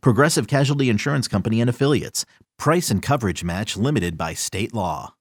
Progressive Casualty Insurance Company and Affiliates. Price and coverage match limited by state law.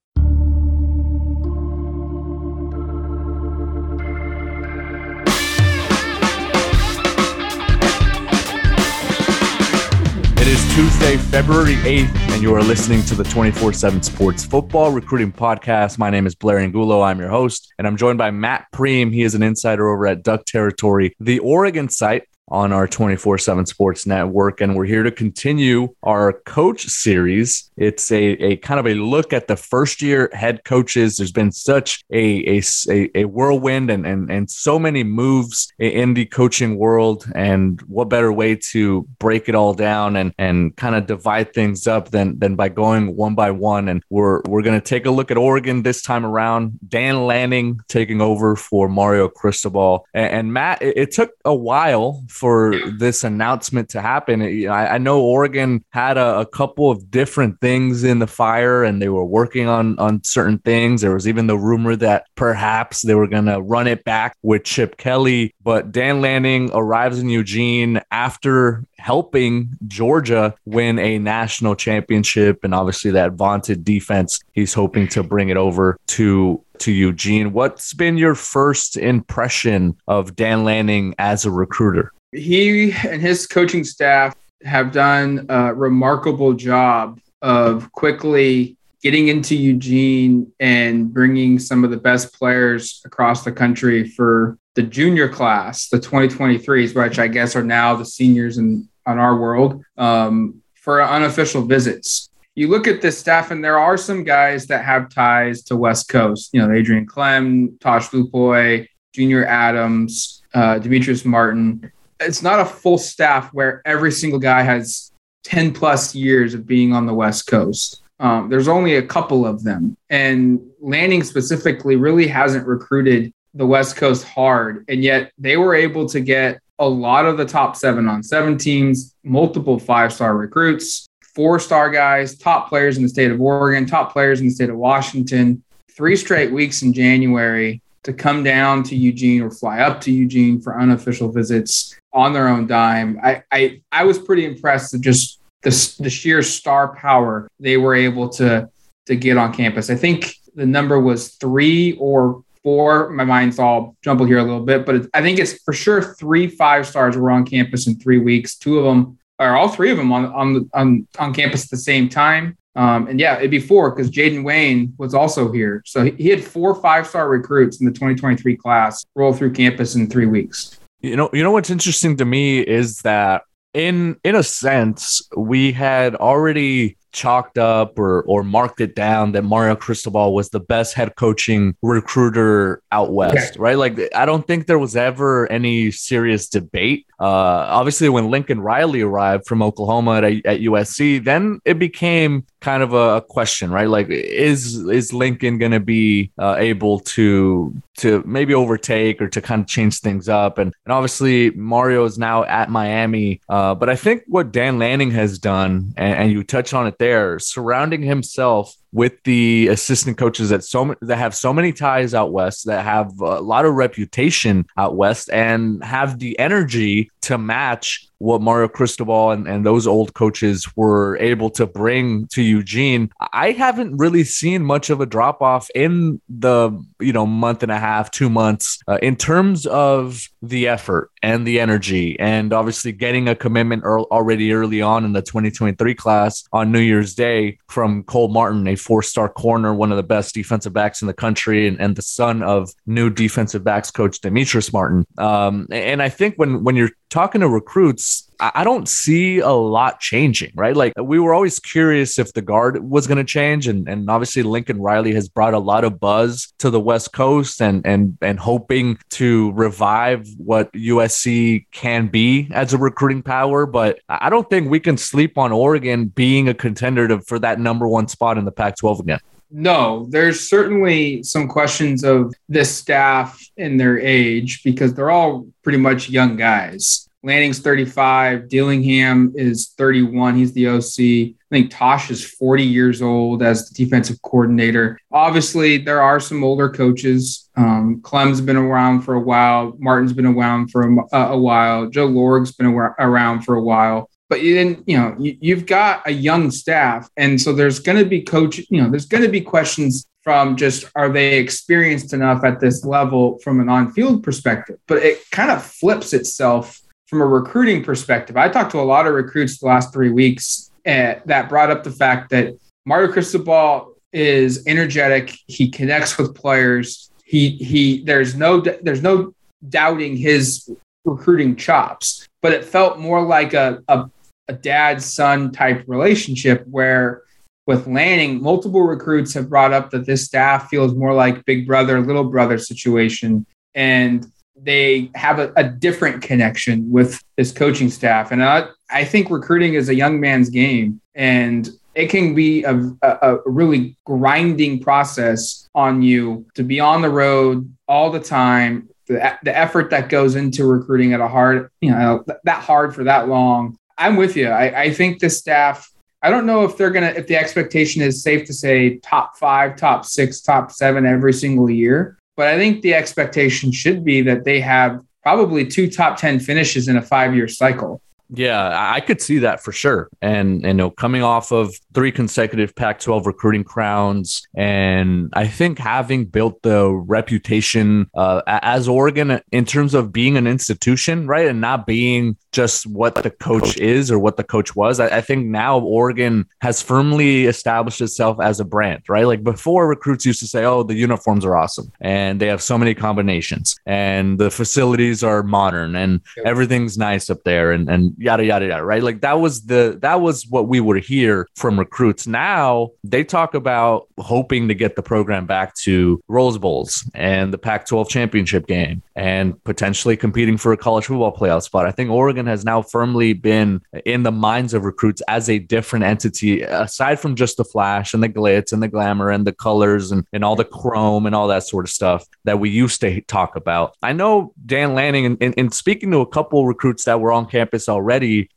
It is Tuesday, February 8th, and you are listening to the 24 7 Sports Football Recruiting Podcast. My name is Blair Angulo. I'm your host, and I'm joined by Matt Prehm. He is an insider over at Duck Territory, the Oregon site on our 24 7 sports network. And we're here to continue our coach series. It's a, a kind of a look at the first year head coaches. There's been such a, a, a whirlwind and, and, and so many moves in the coaching world. And what better way to break it all down and, and kind of divide things up than, than by going one by one. And we're, we're going to take a look at Oregon this time around. Dan Lanning taking over for Mario Cristobal. And, and Matt, it, it took a while for this announcement to happen. I, I know Oregon had a, a, couple of different things in the fire and they were working on, on certain things. There was even the rumor that perhaps they were going to run it back with Chip Kelly. But Dan Lanning arrives in Eugene after helping Georgia win a national championship and obviously that vaunted defense. He's hoping to bring it over to to Eugene. What's been your first impression of Dan Lanning as a recruiter? He and his coaching staff have done a remarkable job of quickly getting into Eugene and bringing some of the best players across the country for the junior class, the 2023s, which I guess are now the seniors in on our world, um, for unofficial visits. You look at this staff, and there are some guys that have ties to West Coast. You know, Adrian Klemm, Tosh Lupoi, Junior Adams, uh, Demetrius Martin it's not a full staff where every single guy has 10 plus years of being on the West Coast. Um, there's only a couple of them. And Lanning specifically really hasn't recruited the West Coast hard. And yet they were able to get a lot of the top seven on seven teams, multiple five star recruits, four star guys, top players in the state of Oregon, top players in the state of Washington, three straight weeks in January to come down to Eugene or fly up to Eugene for unofficial visits on their own dime. I I, I was pretty impressed with just the, the sheer star power they were able to to get on campus. I think the number was three or four. My mind's all jumbled here a little bit, but I think it's for sure three five stars were on campus in three weeks. Two of them, or all three of them, on on on, on campus at the same time. Um, and yeah, it'd be four because Jaden Wayne was also here. So he had four five star recruits in the 2023 class roll through campus in three weeks. You know, you know what's interesting to me is that in in a sense, we had already chalked up or or marked it down that Mario Cristobal was the best head coaching recruiter out west, right? Like I don't think there was ever any serious debate uh, obviously, when Lincoln Riley arrived from Oklahoma at, at USC, then it became kind of a question, right? Like, is is Lincoln going to be uh, able to to maybe overtake or to kind of change things up? And and obviously, Mario is now at Miami. Uh, but I think what Dan Lanning has done, and, and you touch on it there, surrounding himself with the assistant coaches that so that have so many ties out west, that have a lot of reputation out west, and have the energy to match what Mario Cristobal and, and those old coaches were able to bring to Eugene. I haven't really seen much of a drop off in the you know month and a half, two months uh, in terms of the effort and the energy, and obviously getting a commitment early, already early on in the 2023 class on New Year's Day from Cole Martin, a four-star corner, one of the best defensive backs in the country, and, and the son of new defensive backs coach Demetrius Martin. Um, and I think when when you're talking to recruits, I don't see a lot changing, right? Like we were always curious if the guard was going to change, and and obviously Lincoln Riley has brought a lot of buzz to the West Coast, and and and hoping to revive what USC can be as a recruiting power. But I don't think we can sleep on Oregon being a contender to, for that number one spot in the Pac-12 again. No, there's certainly some questions of this staff and their age because they're all pretty much young guys. Lanning's 35. Dillingham is 31. He's the OC. I think Tosh is 40 years old as the defensive coordinator. Obviously, there are some older coaches. Um, Klemm's been around for a while. Martin's been around for a, a while. Joe Lorig's been around for a while. But then, you know, you, you've got a young staff. And so there's going to be coach, you know, there's going to be questions from just are they experienced enough at this level from an on field perspective? But it kind of flips itself from a recruiting perspective, I talked to a lot of recruits the last three weeks uh, that brought up the fact that Mario Cristobal is energetic. He connects with players. He he. There's no there's no doubting his recruiting chops, but it felt more like a a, a dad son type relationship where with Lanning, multiple recruits have brought up that this staff feels more like big brother, little brother situation. And they have a, a, different connection with this coaching staff. And I, I think recruiting is a young man's game, and it can be a, a, a, really grinding process on you to be on the road all the time. The, the effort that goes into recruiting at a hard, you know, that hard for that long. I'm with you. I, I think the staff. I don't know if they're gonna. If the expectation is safe to say top five, top six, top seven every single year. But I think the expectation should be that they have probably two top 10 finishes in a five year cycle. Yeah, I could see that for sure. And, you know, coming off of three consecutive Pac 12 recruiting crowns, and I think having built the reputation uh, as Oregon in terms of being an institution, right? And not being just what the coach is or what the coach was. I, I, think now Oregon has firmly established itself as a brand, right? Like before, recruits used to say, oh, the uniforms are awesome and they have so many combinations and the facilities are modern and everything's nice up there and, and yada, yada, yada, right? Like that was the, that was what we would hear from recruits. Now they talk about hoping to get the program back to Rose Bowls and the Pac 12 championship game and potentially competing for a college football playoff spot. I think Oregon has now firmly been in the minds of recruits as a different entity, aside from just the flash and the glitz and the glamour and the colors and, and all the chrome and all that sort of stuff that we used to talk about. I know Dan Lanning, and, and speaking to a couple recruits that were on campus already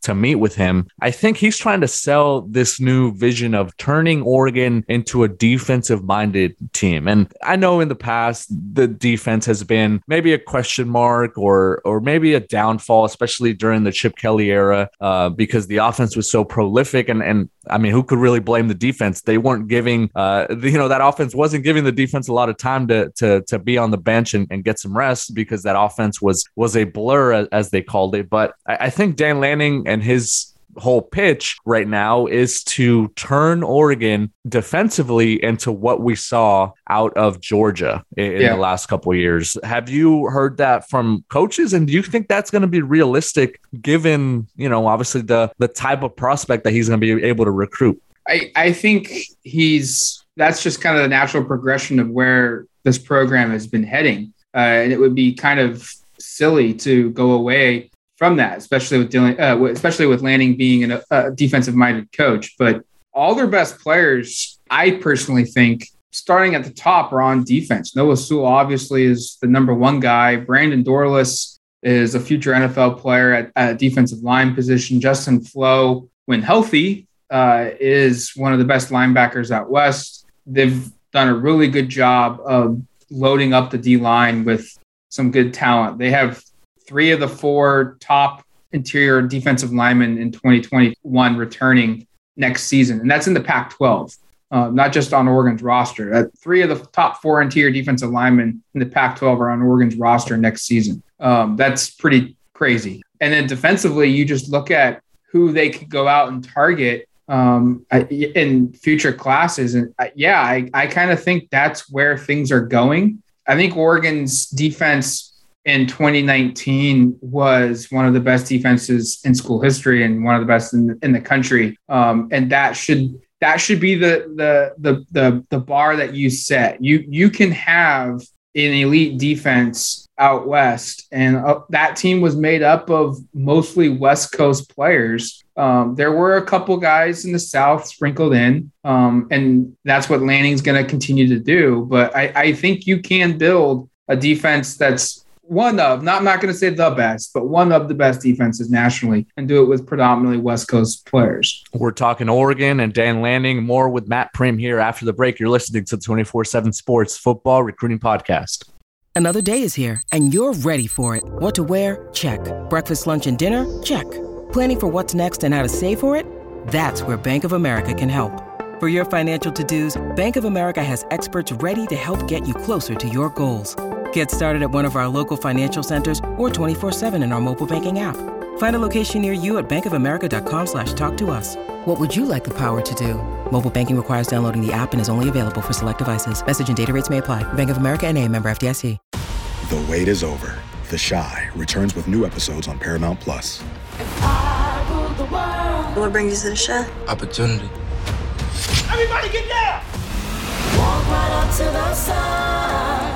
to meet with him, I think he's trying to sell this new vision of turning Oregon into a defensive minded team. And I know in the past, the defense has been maybe a question mark or, or maybe a downfall, especially during the Chip Kelly era uh, because the offense was so prolific. And, and I mean, who could really blame the defense? They weren't giving, uh, you know, that offense wasn't giving the defense a lot of time to to, to be on the bench and, and get some rest because that offense was was a blur as, they called it. But I, I think Dan Lanning and his whole pitch right now is to turn Oregon defensively into what we saw out of Georgia in, yeah. the last couple years. Have you heard that from coaches and do you think that's going to be realistic given, you know, obviously the the type of prospect that he's going to be able to recruit? I I think he's that's just kind of the natural progression of where this program has been heading. Uh, and it would be kind of silly to go away from that, especially with dealing, uh, especially with Lanning being an, a defensive-minded coach. But all their best players, I personally think, starting at the top are on defense. Noah Sewell obviously is the number one guy. Brandon Dorlus is a future NFL player at, at defensive line position. Justin Flowe, when healthy, uh, is one of the best linebackers out west. They've done a really good job of loading up the D line with some good talent. They have three of the four top interior defensive linemen in 2021 returning next season, and that's in the Pac 12. Uh, not just on Oregon's roster. Uh, three of the top four interior defensive linemen in the Pac 12 are on Oregon's roster next season. Um, that's pretty crazy. And then defensively, you just look at who they could go out and target um, in future classes. And yeah, I, I kind of think that's where things are going. I think Oregon's defense in 2019 was one of the best defenses in school history and one of the best in, in the country. Um, and that should that should be the, the the the the bar that you set. You you can have an elite defense out west, and uh, that team was made up of mostly West Coast players. Um, there were a couple guys in the South sprinkled in, um, and that's what Lanning's going to continue to do. But I, I think you can build a defense that's one of, not, I'm not going to say the best, but one of the best defenses nationally and do it with predominantly West Coast players. We're talking Oregon and Dan Lanning, More with Matt Prehm here after the break. You're listening to the 24 7 Sports Football Recruiting Podcast. Another day is here and you're ready for it. What to wear? Check. Breakfast, lunch, and dinner? Check. Planning for what's next and how to save for it? That's where Bank of America can help. For your financial to dos, Bank of America has experts ready to help get you closer to your goals. Get started at one of our local financial centers or 24-7 in our mobile banking app. Find a location near you at bankofamerica.com slash talk to us. What would you like the power to do? Mobile banking requires downloading the app and is only available for select devices. Message and data rates may apply. Bank of America and a member FDIC. The wait is over. The Chi returns with new episodes on Paramount Plus. What brings you to the Chi? Opportunity. Everybody get down! Walk right up to the side.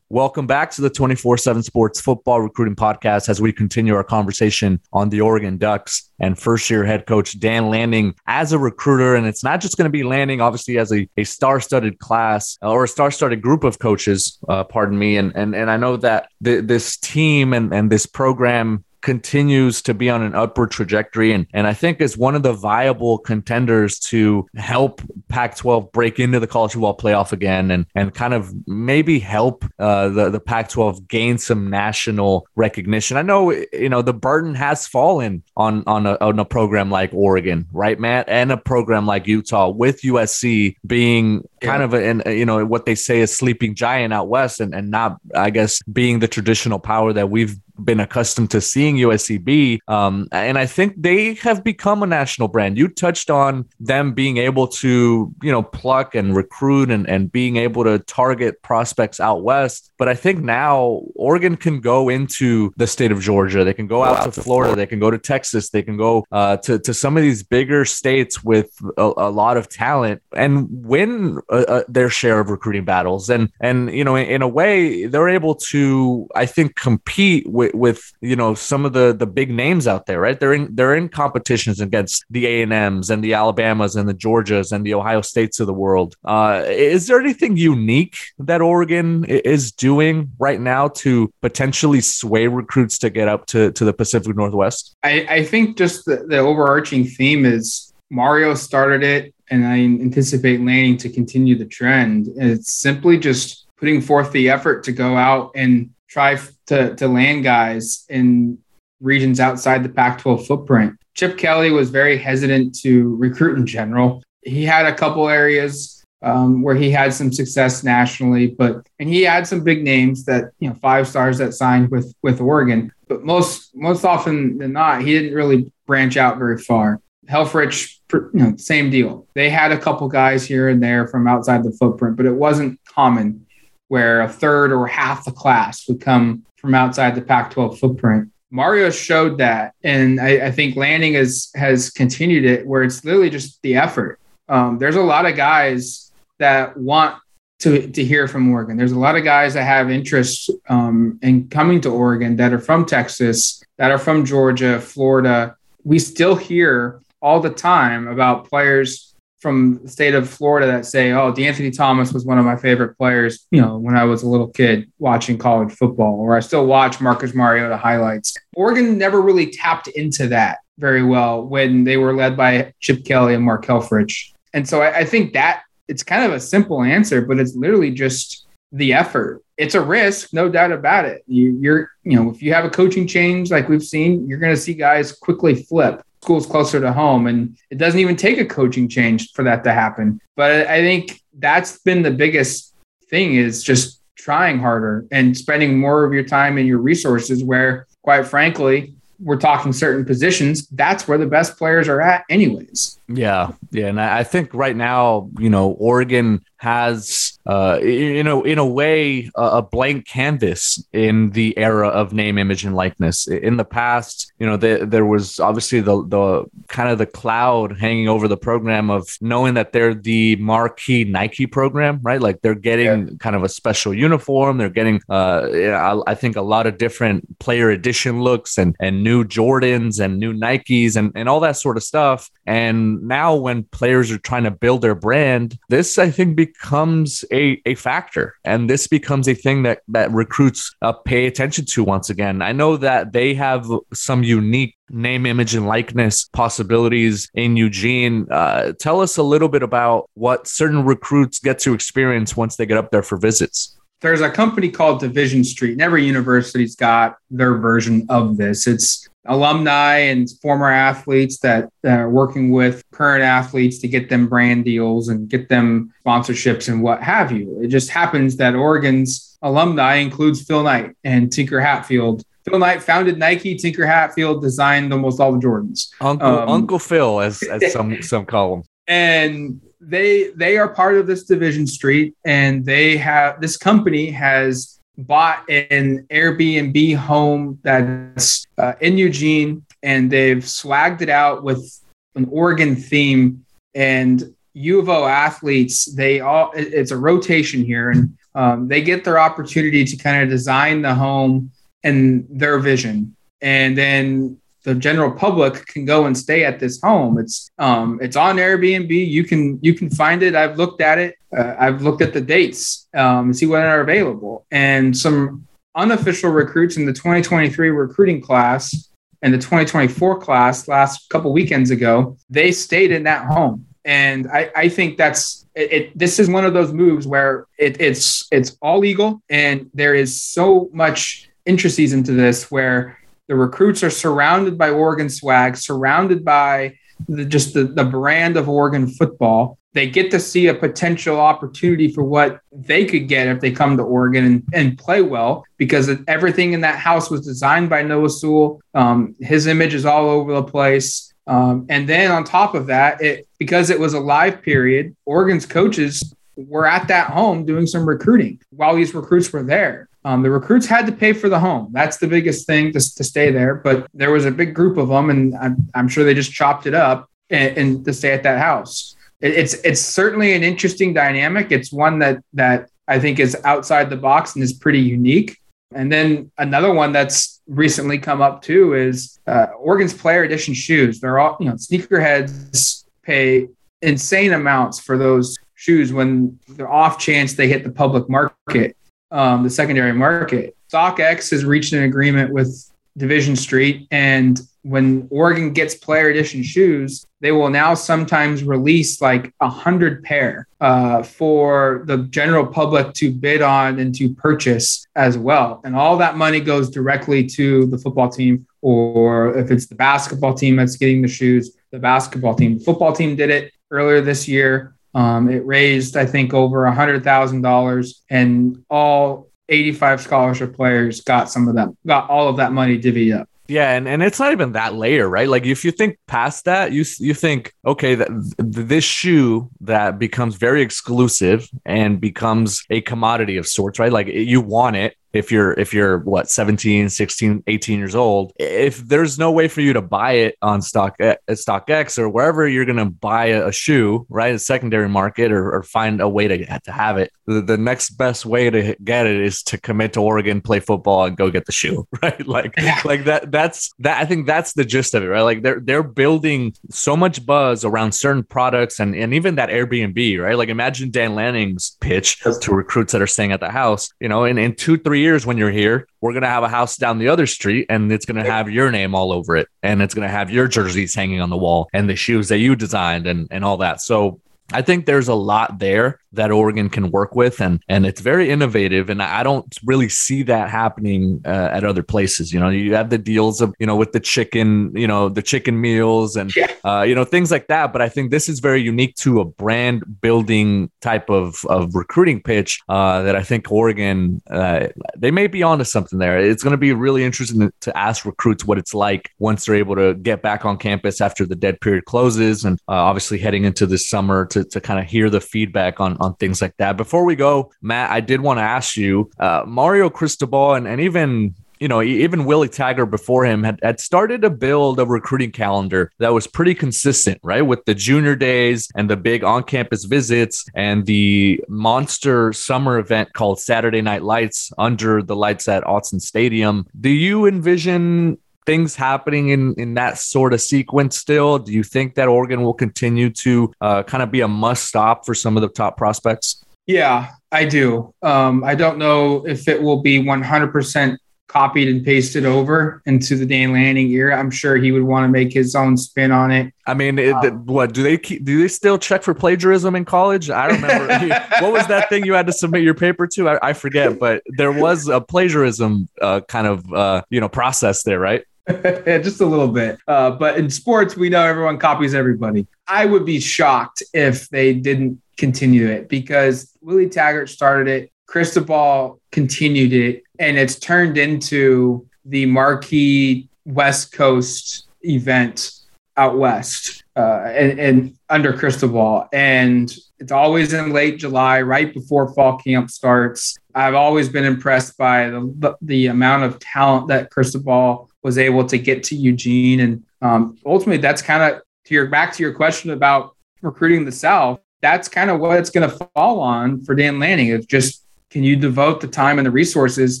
Welcome back to the 24 7 Sports Football Recruiting Podcast as we continue our conversation on the Oregon Ducks and first year head coach Dan Lanning as a recruiter. And it's not just going to be Lanning, obviously, as a, a star studded class uh, or a star studded group of coaches, uh, pardon me. And, and, and I know that th- this team and, and this program continues to be on an upward trajectory and, and I think is one of the viable contenders to help Pac 12 break into the college football playoff again and, and kind of maybe help uh, the, the Pac 12 gain some national recognition. I know, you know, the burden has fallen on, on, a, on a program like Oregon, right, Matt? And a program like Utah with USC being kind yeah. of a, a, you know, what they say is sleeping giant out west and, and not, I guess, being the traditional power that we've been accustomed to seeing USCB. Um, and I think they have become a national brand. You touched on them being able to, you know, pluck and recruit and, and being able to target prospects out west. But I think now Oregon can go into the state of Georgia. They can go out to Florida. They can go to Texas. They can go uh, to, to some of these bigger states with a, a lot of talent and win uh, uh, their share of recruiting battles. And, and you know, in, in a way, they're able to, I think, compete with with, with you know some of the the big names out there, right? They're in they're in competitions against the A and M's and the Alabamas and the Georgias and the Ohio States of the world. Uh, is there anything unique that Oregon is doing right now to potentially sway recruits to get up to to the Pacific Northwest? I, I think just the, the overarching theme is Mario started it, and I anticipate Lanning to continue the trend. It's simply just putting forth the effort to go out and try to, to land guys in regions outside the Pac 12 footprint. Chip Kelly was very hesitant to recruit in general. He had a couple areas um, where he had some success nationally, but and he had some big names that you know five stars that signed with with Oregon. But most most often than not, he didn't really branch out very far. Helfrich, you know, same deal. They had a couple guys here and there from outside the footprint, but it wasn't common where a third or half the class would come from outside the Pac 12 footprint. Mario showed that, and I, I, think Lanning has has continued it, where it's literally just the effort. Um, there's a lot of guys that want to to hear from Oregon. There's a lot of guys that have interest um, in coming to Oregon that are from Texas, that are from Georgia, Florida. We still hear all the time about players from the state of Florida that say, "Oh, De'Anthony Thomas was one of my favorite players." You know, when I was a little kid watching college football, or I still watch Marcus Mariota highlights. Oregon never really tapped into that very well when they were led by Chip Kelly and Mark Helfrich. And so I, I think that it's kind of a simple answer, but it's literally just the effort. It's a risk, no doubt about it. You, you're, you know, if you have a coaching change like we've seen, you're going to see guys quickly flip schools closer to home. And it doesn't even take a coaching change for that to happen. But I think that's been the biggest thing is just trying harder and spending more of your time and your resources where, quite frankly, we're talking certain positions, that's where the best players are at, anyways. Yeah, yeah, and I think right now, you know, Oregon has, uh, you know, in a way, a blank canvas in the era of name, image, and likeness. In the past, you know, the, there was obviously the the kind of the cloud hanging over the program of knowing that they're the marquee Nike program, right? Like they're getting yeah. kind of a special uniform. They're getting, uh, I think, a lot of different player edition looks and and new Jordans and new Nikes and and all that sort of stuff. And now, when players are trying to build their brand, this I think becomes a, a factor, and this becomes a thing that that recruits uh, pay attention to once again. I know that they have some unique name, image, and likeness possibilities in Eugene. Uh, tell us a little bit about what certain recruits get to experience once they get up there for visits there's a company called Division Street, and every university's got their version of this. It's alumni and former athletes that are working with current athletes to get them brand deals and get them sponsorships and what have you. It just happens that Oregon's alumni includes Phil Knight and Tinker Hatfield. Phil Knight founded Nike. Tinker Hatfield designed almost all the Jordans. Uncle um, Uncle Phil, as, as some some call him. And they they are part of this division street, and they have this company has bought an Airbnb home that's uh, in Eugene, and they've swagged it out with an Oregon theme. And U of O athletes, they all it's a rotation here, and um, they get their opportunity to kind of design the home and their vision. And then the general public can go and stay at this home. It's um, it's on Airbnb. You can you can find it. I've looked at it. Uh, I've looked at the dates um, see what are available. And some unofficial recruits in the 2023 recruiting class and the 2024 class last couple weekends ago, they stayed in that home. And I, I think that's it, it, This is one of those moves where it, it's it's all legal, and there is so much intricacies into this where the recruits are surrounded by Oregon swag, surrounded by the, just the, the brand of Oregon football. They get to see a potential opportunity for what they could get if they come to Oregon and, and play well because everything in that house was designed by Noah Sewell. Um, his image is all over the place. Um, and then on top of that, it because it was a live period, Oregon's coaches were at that home doing some recruiting while these recruits were there. Um, the recruits had to pay for the home. That's the biggest thing to, to stay there. But there was a big group of them, and I'm, I'm sure they just chopped it up and, and to stay at that house. It, it's it's certainly an interesting dynamic. It's one that that I think is outside the box and is pretty unique. And then another one that's recently come up too is uh, Oregon's player edition shoes. They're all you know sneakerheads pay insane amounts for those shoes when they're off chance they hit the public market um, the secondary market. StockX has reached an agreement with Division Street, and when Oregon gets player edition shoes, they will now sometimes release like a hundred pair uh, for the general public to bid on and to purchase as well. And all that money goes directly to the football team, or if it's the basketball team that's getting the shoes, the basketball team. The football team did it earlier this year. Um, it raised, I think, over a hundred thousand dollars, and all 85 scholarship players got some of that, got all of that money divvied up. Yeah, and, and it's not even that layer, right? Like if you think past that, you you think okay that this shoe that becomes very exclusive and becomes a commodity of sorts, right? Like you want it, if you're if you're what 17 16 18 years old if there's no way for you to buy it on stock at eh, stockx or wherever you're going to buy a, a, shoe right a secondary market or, or, find a way to, to have it the, the next best way to get it is to commit to oregon play football and go get the shoe right? Like yeah. like that that's that i think that's the gist of it right? Like they're they're building so much buzz around certain products and and even that airbnb right? Like imagine dan lanning's pitch to recruits that are staying at the house you know in, in two three years when you're here, we're going to have a house down the other street and it's going to have your name all over it. And it's going to have your jerseys hanging on the wall and the shoes that you designed and, and all that. So I think there's a lot there that Oregon can work with, and and it's very innovative. And I don't really see that happening uh, at other places. You know, you have the deals of you know with the chicken, you know, the chicken meals and yeah. uh, you know things like that. But I think this is very unique to a brand building type of of recruiting pitch uh, that I think Oregon uh, they may be onto something there. It's going to be really interesting to ask recruits what it's like once they're able to get back on campus after the dead period closes, and uh, obviously heading into this summer to to kind of hear the feedback on on things like that. Before we go, Matt, I did want to ask you, uh, Mario Cristobal and, and even you know, even Willie Taggart before him had, had started to build a recruiting calendar that was pretty consistent, right? With the junior days and the big on campus visits and the monster summer event called Saturday Night Lights under the lights at Autzen Stadium. Do you envision things happening in in that sort of sequence still? Do you think that Oregon will continue to uh, kind of be a must stop for some of the top prospects? Yeah, I do. Um, I don't know if it will be 100% copied and pasted over into the Dan Lanning era. I'm sure he would want to make his own spin on it. I mean, it, um, what do they keep, do? They still check for plagiarism in college? I remember what was that thing you had to submit your paper to? I, I forget, but there was a plagiarism uh, kind of uh, you know process there, right? just a little bit. Uh, but in sports, we know everyone copies everybody. I would be shocked if they didn't continue it because Willie Taggart started it, Cristobal continued it, and it's turned into the marquee West Coast event out west uh, and, and under Cristobal. And it's always in late July, right before fall camp starts. I've always been impressed by the, the amount of talent that Cristobal was able to get to Eugene. And um, ultimately, that's kind of to your back to your question about recruiting the South. That's kind of what it's going to fall on for Dan Lanning. It's just can you devote the time and the resources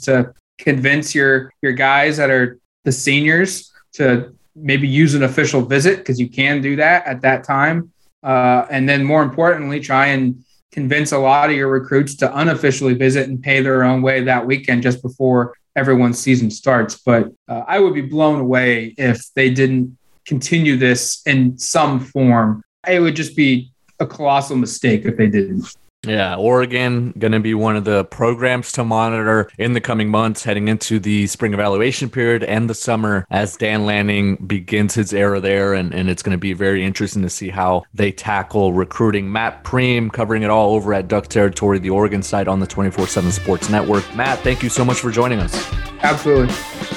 to convince your your guys that are the seniors to maybe use an official visit because you can do that at that time, uh, and then more importantly, try and convince a lot of your recruits to unofficially visit and pay their own way that weekend just before everyone's season starts. But uh, I would be blown away if they didn't continue this in some form. It would just be a colossal mistake if they didn't. Yeah, Oregon going to be one of the programs to monitor in the coming months, heading into the spring evaluation period and the summer as Dan Lanning begins his era there. And, and it's going to be very interesting to see how they tackle recruiting. Matt Prehm covering it all over at Duck Territory, the Oregon site on the 24 7 Sports Network. Matt, thank you so much for joining us. Absolutely.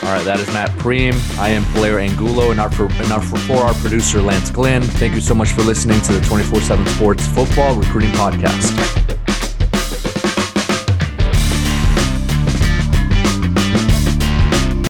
All right, that is Matt Prehm. I am Blair Angulo, and our, and our for our producer Lance Glenn. Thank you so much for listening to the 24 7 Sports Football Recruiting Podcast.